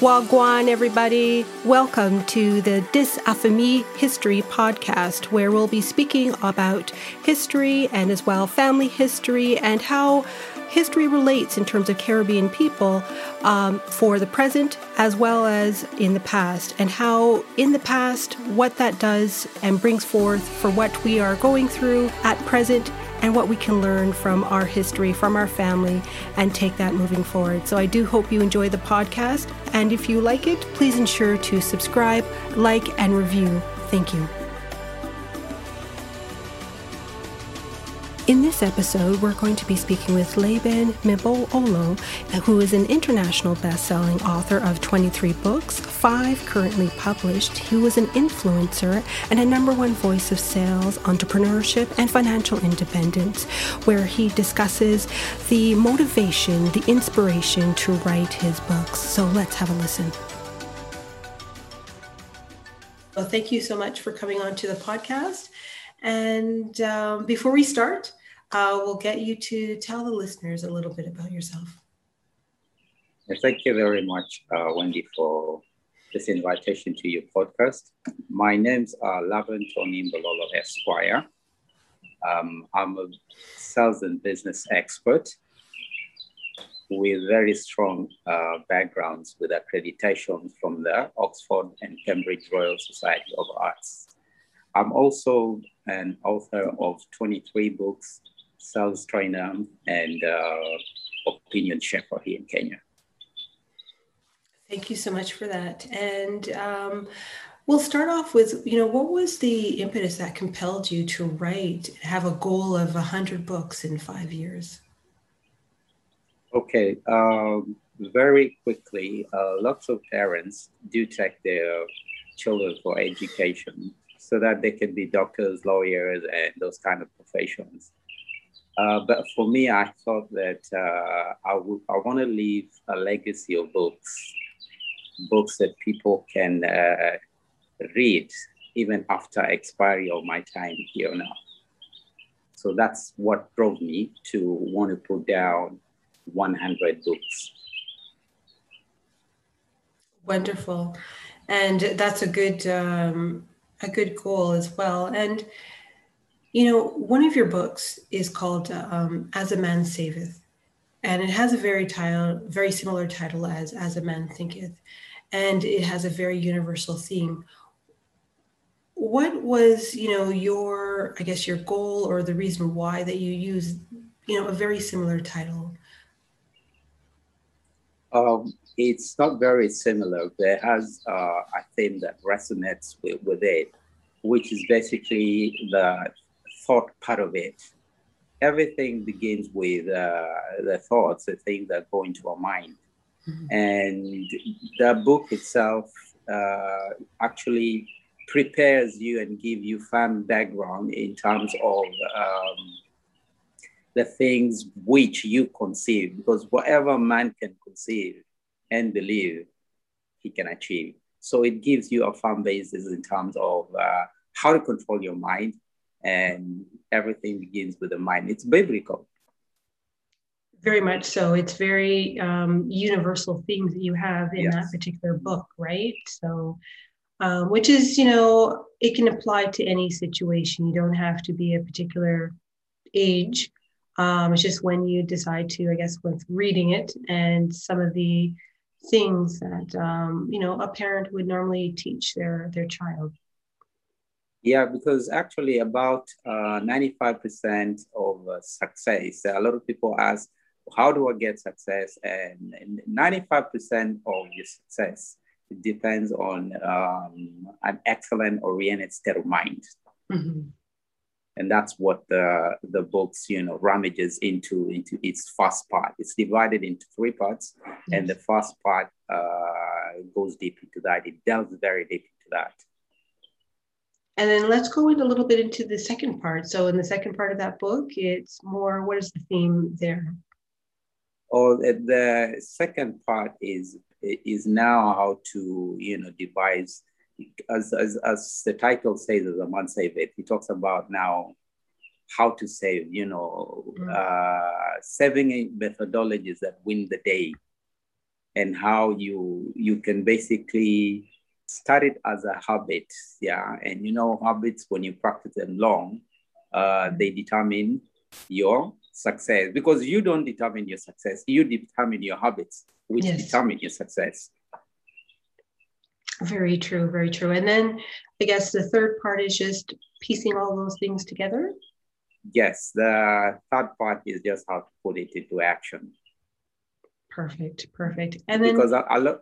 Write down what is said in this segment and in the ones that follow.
Wagwan, everybody. Welcome to the DisAFiMi History podcast, where we'll be speaking about history and as well family history and how history relates in terms of Caribbean people um, for the present as well as in the past, and how in the past, what that does and brings forth for what we are going through at present and what we can learn from our history, from our family, and take that moving forward. So I do hope you enjoy the podcast. And if you like it, please ensure to subscribe, like, and review. Thank you. In this episode, we're going to be speaking with Laban M'mbololo, who is an international best-selling author of 23 books, five currently published. He was an influencer and a number one voice of sales, entrepreneurship, and financial independence, where he discusses the motivation, the inspiration to write his books. So let's have a listen. Well, thank you so much for coming on to the podcast. And um, before we start, uh, we'll get you to tell the listeners a little bit about yourself. Thank you very much, uh, Wendy, for this invitation to your podcast. My name's uh, Laban Tony M'mbololo Esquire. Um, I'm a sales and business expert with very strong uh, backgrounds with accreditation from the Oxford and Cambridge Royal Society of Arts. I'm also an author of 23 books sales trainer and uh, opinion shaper here in Kenya. Thank you so much for that. And um, we'll start off with, you know, what was the impetus that compelled you to write, have a goal of 100 books in five years? Okay. Um, very quickly, uh, lots of parents do take their children for education so that they can be doctors, lawyers, and those kind of professions. Uh, but for me, I thought that uh, want to leave a legacy of books, books that people can uh, read even after expiry of my time here now. So that's what drove me to want to put down 100 books. Wonderful, and that's a good um, a good goal as well. And you know, one of your books is called um, "As a Man Saveth," and it has a very title, very similar title as "As a Man Thinketh," and it has a very universal theme. What was, you know, your, I guess, your goal or the reason why that you use, you know, a very similar title? Um, it's not very similar. There has uh, a theme that resonates with, with it, which is basically the thought part of it. Everything begins with uh, the thoughts, the things that go into our mind. Mm-hmm. And the book itself uh, actually prepares you and give you fun background in terms of um, the things which you conceive, because whatever man can conceive and believe, he can achieve. So it gives you a firm basis in terms of uh, how to control your mind, and everything begins with the mind. It's biblical. Very much so. It's very um, universal themes that you have in yes. that particular book, right? So, um, which is, you know, it can apply to any situation. You don't have to be a particular age. Um, it's just when you decide to, I guess, with reading it and some of the things that um, you know a parent would normally teach their their child. Yeah, because actually about uh, 95% of uh, success, a lot of people ask, how do I get success? And, 95% of your success depends on um, an excellent oriented state of mind. Mm-hmm. And that's what the, the books, you know, ramages into, into its first part. It's divided into three parts. And the first part uh, goes deep into that. It delves very deep into that. And then let's go in a little bit into the second part. So in the second part of that book, it's more what is the theme there? Oh, the second part is is now how to you know devise as as, as the title says as a man save it. He talks about now how to save, you know, mm. uh, saving methodologies that win the day and how you you can basically start it as a habit. Yeah. And you know, habits, when you practice them long, uh, they determine your success because you don't determine your success, you determine your habits, which yes. determine your success. Very true, very true. And then I guess the third part is just piecing all those things together. Yes, the third part is just how to put it into action. Perfect, perfect. And then because a, a lot,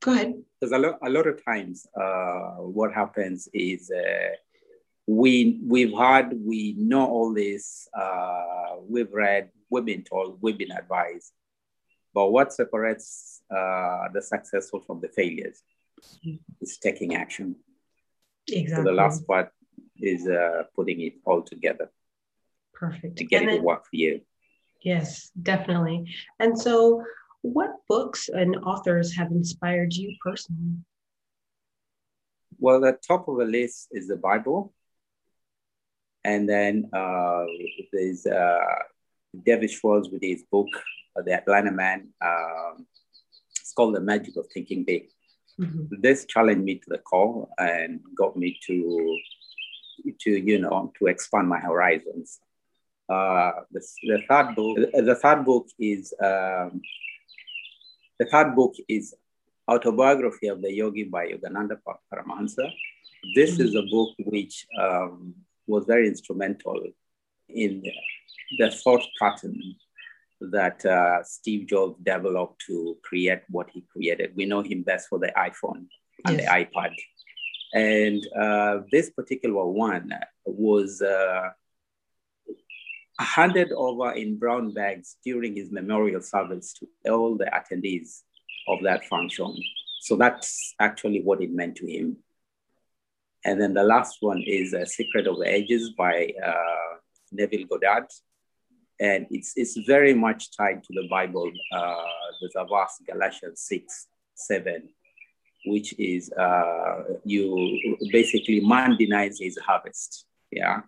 go ahead. Because a lot, a lot of times, uh, what happens is uh, we we've had we know all this, uh, we've read, we've been told, we've been advised, but what separates uh, the successful from the failures is taking action. Exactly. So the last part is uh, putting it all together. Perfect. To get and it then, to work for you. Yes, definitely. And so, what books and authors have inspired you personally? Well, the top of the list is the Bible. And then uh, there's uh, David Schwartz with his book, uh, The Atlanta Man. Um, it's called The Magic of Thinking Big. Mm-hmm. This challenged me to the core and got me to, to you know, to expand my horizons. Uh, the, the third book, the third book is um, the third book is autobiography of the yogi by Yogananda Paramahansa. This mm-hmm. is a book which um, was very instrumental in the, the thought pattern that uh, Steve Jobs developed to create what he created. We know him best for the iPhone and yes. the iPad. And uh, this particular one was uh, handed over in brown bags during his memorial service to all the attendees of that function. So that's actually what it meant to him. And then the last one is uh, Secret of the Ages by uh, Neville Goddard and it's, it's very much tied to the Bible. Uh, a verse, Galatians 6, 7, which is uh, you basically man denies his harvest. Yeah.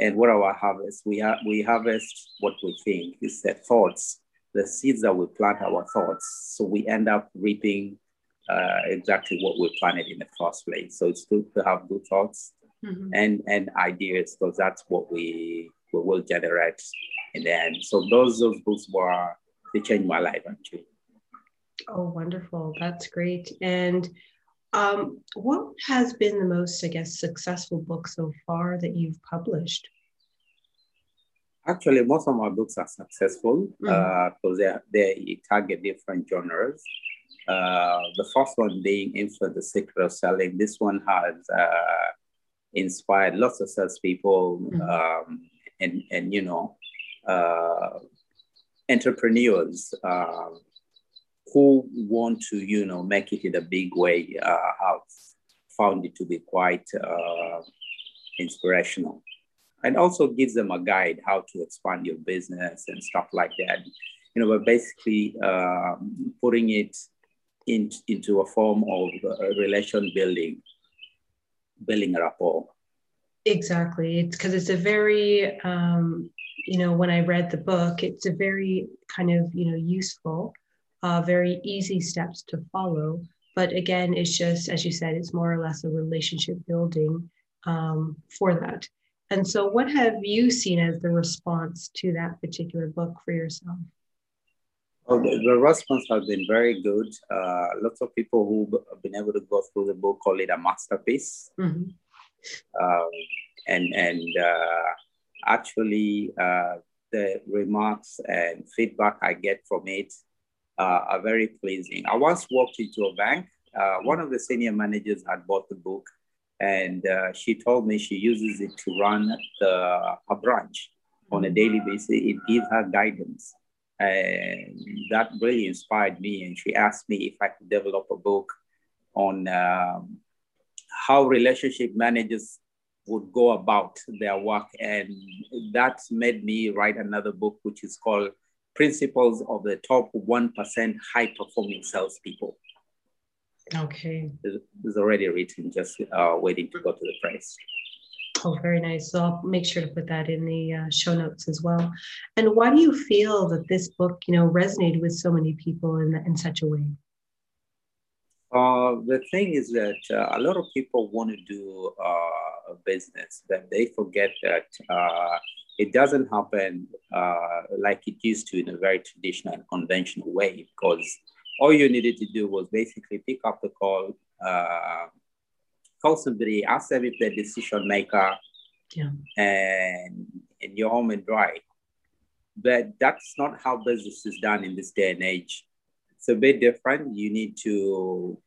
And what our harvest? We, ha- we harvest what we think, is the thoughts, the seeds that we plant our thoughts. So we end up reaping uh, exactly what we planted in the first place. So it's good to have good thoughts mm-hmm. and, and ideas because that's what we will generate in the end. So those those books were they changed my life actually. Oh, wonderful! That's great. And um, what has been the most, I guess, successful book so far that you've published? Actually, most of my books are successful because mm-hmm. uh, they they target different genres. Uh, the first one being Influence the Secret of Selling. This one has uh, inspired lots of salespeople mm-hmm. um, and, and you know, uh, entrepreneurs uh, who want to, you know, make it in a big way uh, have found it to be quite uh, inspirational. And also gives them a guide how to expand your business and stuff like that. You know, but basically um, putting it in, into a form of uh, relation building, building rapport. Exactly. It's because it's a very, um, you know, when I read the book, it's a very kind of, you know, useful, uh, very easy steps to follow. But again, it's just, as you said, it's more or less a relationship building um, for that. And so, what have you seen as the response to that particular book for yourself? Well, the, the response has been very good. Uh, lots of people who have been able to go through the book call it a masterpiece. Mm-hmm. Um, and and uh, actually, uh, the remarks and feedback I get from it are very pleasing. I once walked into a bank. Uh, one of the senior managers had bought the book, and uh, she told me she uses it to run the, branch on a daily basis. It gives her guidance. And that really inspired me. And she asked me if I could develop a book on um, how relationship managers would go about their work. And that made me write another book, which is called Principles of the Top 1% High Performing Salespeople. Okay. It's already written, just uh, waiting to go to the press. Oh, very nice. So I'll make sure to put that in the uh, show notes as well. And why do you feel that this book, you know, resonated with so many people in, in such a way? Uh, the thing is that uh, a lot of people want to do uh, a business, but they forget that uh, it doesn't happen uh, like it used to in a very traditional and conventional way because all you needed to do was basically pick up the call, uh, call somebody, ask them if they're decision maker, yeah. and, and you're home and dry. But that's not how business is done in this day and age. It's a bit different. You need to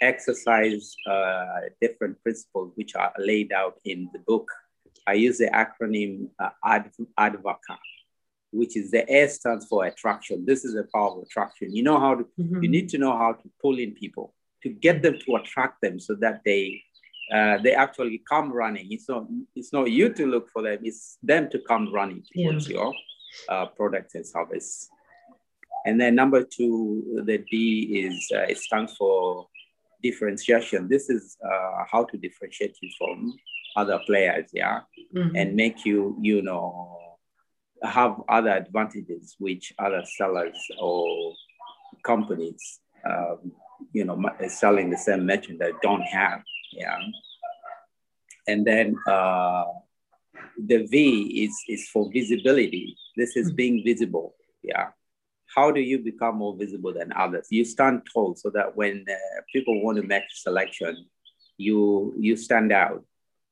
exercise uh, different principles which are laid out in the book. I use the acronym uh, ADVACA, which is the A stands for attraction. This is the power of attraction. You know how to, mm-hmm. you need to know how to pull in people to get them to attract them so that they uh, they actually come running. It's not it's not you to look for them. It's them to come running towards yeah. your uh, product and service. And then number two, the D is uh, it stands for differentiation. This is uh, how to differentiate you from other players, yeah, mm-hmm. and make you you know have other advantages which other sellers or companies, um, you know, selling the same merchandise don't have. Yeah. And then uh, the V is, is for visibility. This is mm-hmm. being visible. Yeah. How do you become more visible than others? You stand tall so that when uh, people want to make selection, you you stand out.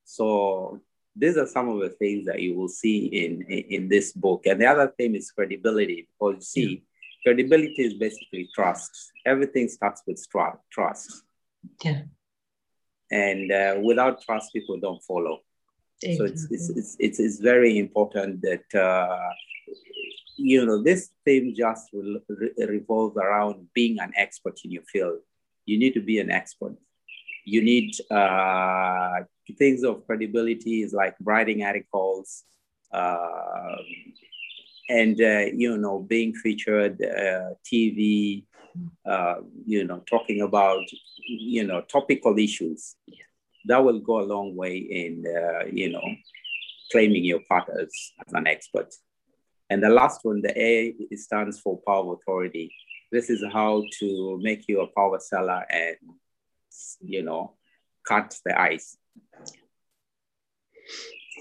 So these are some of the things that you will see in, in, in this book. And the other thing is credibility, because you see, credibility is basically trust. Everything starts with trust. Yeah. And uh, without trust, people don't follow. Exactly. So it's, it's, it's, it's, it's, very important that, uh, you know, this theme just re- revolves around being an expert in your field. You need to be an expert you need uh, things of credibility is like writing articles uh, and uh, you know being featured uh, tv uh, you know talking about you know topical issues. That will go a long way in uh, you know claiming your part as, as an expert. And the last one the a stands for power authority. This is how to make you a power seller and you know, cut the ice.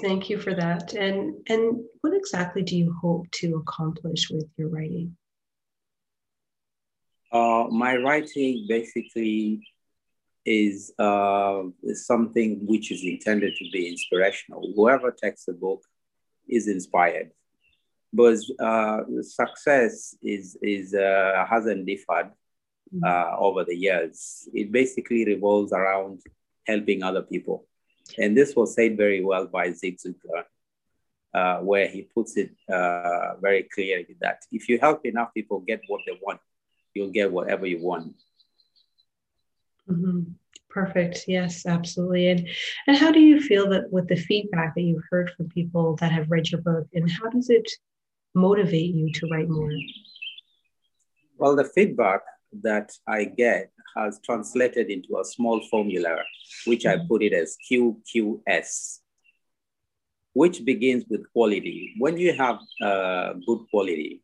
Thank you for that. And and what exactly do you hope to accomplish with your writing? Uh, my writing basically is, uh, is something which is intended to be inspirational. Whoever takes the book is inspired. But uh, success is, is, uh, hasn't differed Mm-hmm. uh, over the years. It basically revolves around helping other people. And this was said very well by Zig Ziglar, uh, where he puts it uh, very clearly that if you help enough people get what they want, you'll get whatever you want. Mm-hmm. Perfect. Yes, absolutely. And and how do you feel that with the feedback that you've heard from people that have read your book, and how does it motivate you to write more? Well, the feedback that I get has translated into a small formula, which I put it as QQS, which begins with quality. When you have uh, good quality,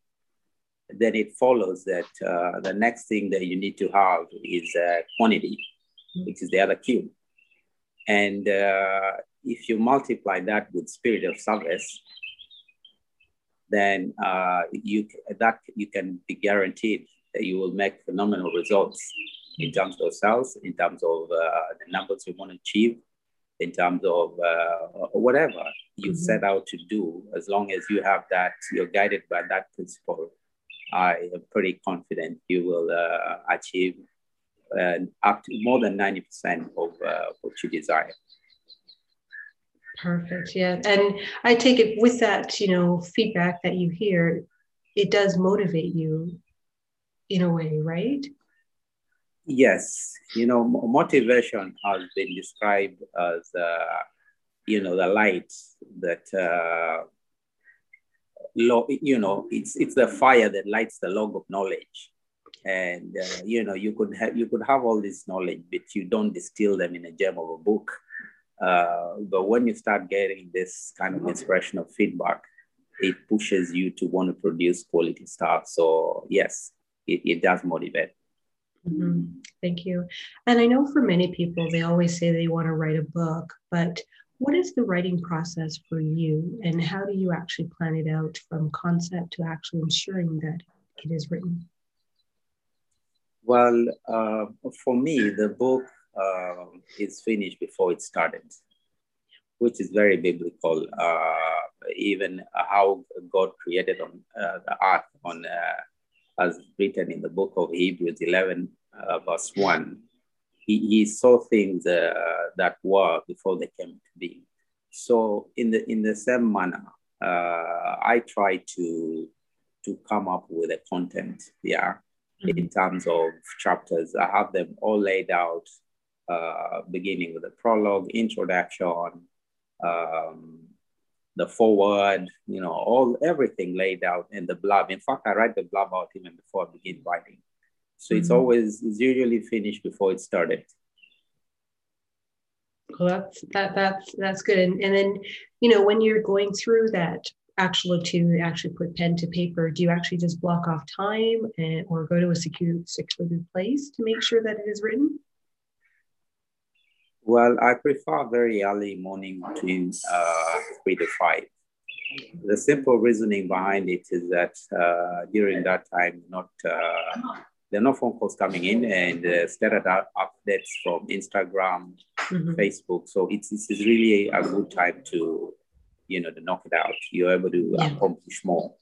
then it follows that uh, the next thing that you need to have is uh, quantity, which is the other Q. And uh, if you multiply that with spirit of service, then uh, you that you can be guaranteed you will make phenomenal results in terms of sales, in terms of uh, the numbers you want to achieve, in terms of uh, whatever you mm-hmm. set out to do. As long as you have that, you're guided by that principle. I am pretty confident you will uh, achieve uh, up to more than 90% of uh, what you desire. Perfect. Yeah. And I take it with that, you know, feedback that you hear, it does motivate you in a way, right? Yes, you know, motivation has been described as, uh, you know, the light that, uh, you know, it's it's the fire that lights the log of knowledge, and uh, you know, you could have you could have all this knowledge, but you don't distill them in a gem of a book. Uh, but when you start getting this kind of inspirational feedback, it pushes you to want to produce quality stuff. So yes, it, it does motivate. Mm-hmm. Thank you. And I know for many people, they always say they want to write a book, but what is the writing process for you and how do you actually plan it out from concept to actually ensuring that it is written? Well, uh, for me, the book uh, is finished before it started, which is very biblical. Uh, even how God created on uh, the earth, on uh, as written in the book of Hebrews 11, uh, verse 1. He, he saw things that were before they came to be. So in the in the same manner, I try to to come up with a content, yeah, mm-hmm. in terms of chapters. I have them all laid out, uh, beginning with the prologue, introduction, um, the forward, you know, all everything laid out in the blurb. In fact, I write the blurb out even before I begin writing. So mm-hmm. it's always it's usually finished before it started. Well, that's that that's that's good. And, and then, you know, when you're going through that actual to actually put pen to paper, do you actually just block off time and or go to a secure secluded place to make sure that it is written? Well, I prefer very early morning between uh, three to five. The simple reasoning behind it is that uh, during that time, not uh, there are no phone calls coming in and uh, status updates from Instagram, mm-hmm. Facebook. So it's, it's really a good time to, you know, to knock it out. You're able to yeah. accomplish more.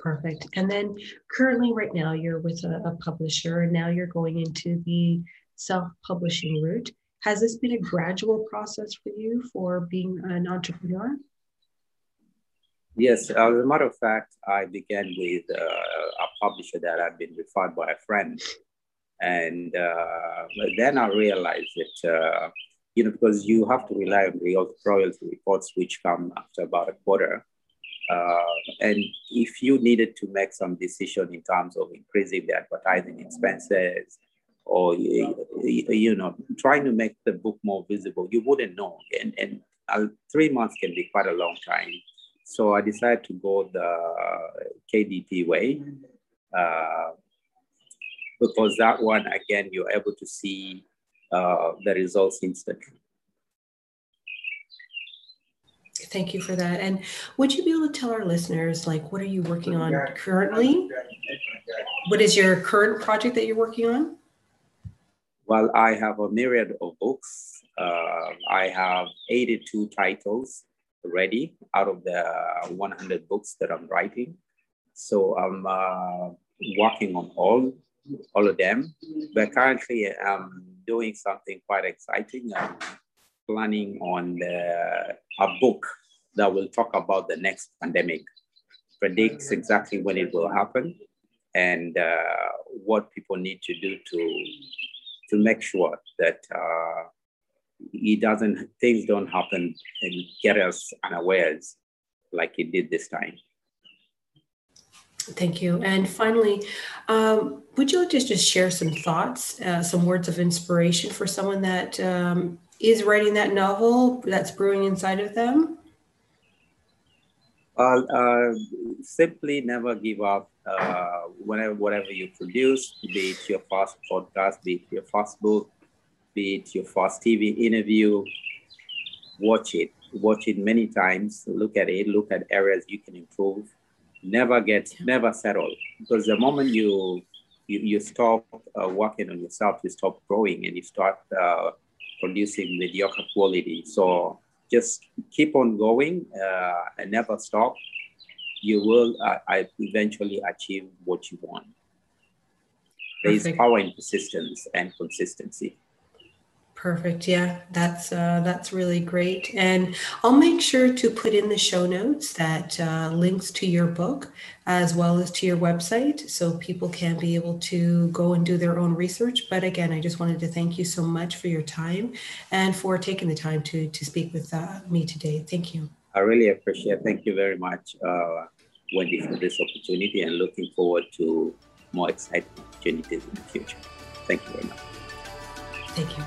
Perfect. And then currently, right now, you're with a, a publisher, and now you're going into the self-publishing route. Has this been a gradual process for you for being an entrepreneur? Yes, as a matter of fact, I began with uh, a publisher that had been referred by a friend. And uh, then I realized that, uh, you know, because you have to rely on real royalty reports, which come after about a quarter. Uh, and if you needed to make some decision in terms of increasing the advertising expenses, or you know trying to make the book more visible you wouldn't know and and uh, three months can be quite a long time so i decided to go the kdp way uh, because that one again you're able to see uh, the results instantly Thank you for that. And would you be able to tell our listeners, like, what are you working on currently? What is your current project that you're working on? Well, I have a myriad of books. Uh, I have 82 titles ready out of the 100 books that I'm writing. So I'm uh, working on all, all of them. But currently, I'm doing something quite exciting. I'm planning on the, a book that will talk about the next pandemic, predicts exactly when it will happen, and uh, what people need to do to to make sure that uh, it doesn't things don't happen and get us unawares like it did this time. Thank you. And finally, um, would you just just share some thoughts, uh, some words of inspiration for someone that um, is writing that novel that's brewing inside of them? Well, uh, simply never give up. Uh, whenever whatever you produce, be it your first podcast, be it your first book, be it your first TV interview, watch it. Watch it many times. Look at it. Look at areas you can improve. Never get, never settle. Because the moment you you, you stop uh, working on yourself, you stop growing, and you start uh, producing mediocre quality. So just keep on going uh, and never stop. You will uh, eventually achieve what you want. There is power in persistence and consistency. Perfect. Yeah, that's uh, that's really great, and I'll make sure to put in the show notes that uh, links to your book as well as to your website, so people can be able to go and do their own research. But again, I just wanted to thank you so much for your time and for taking the time to to speak with uh, me today. Thank you. I really appreciate. Thank you very much, uh, Wendy, for this opportunity, and looking forward to more exciting opportunities in the future. Thank you very much. Thank you.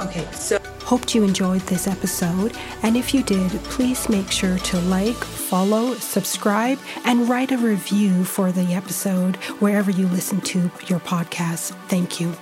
Okay, so hoped you enjoyed this episode. And if you did, please make sure to like, follow, subscribe, and write a review for the episode wherever you listen to your podcast. Thank you.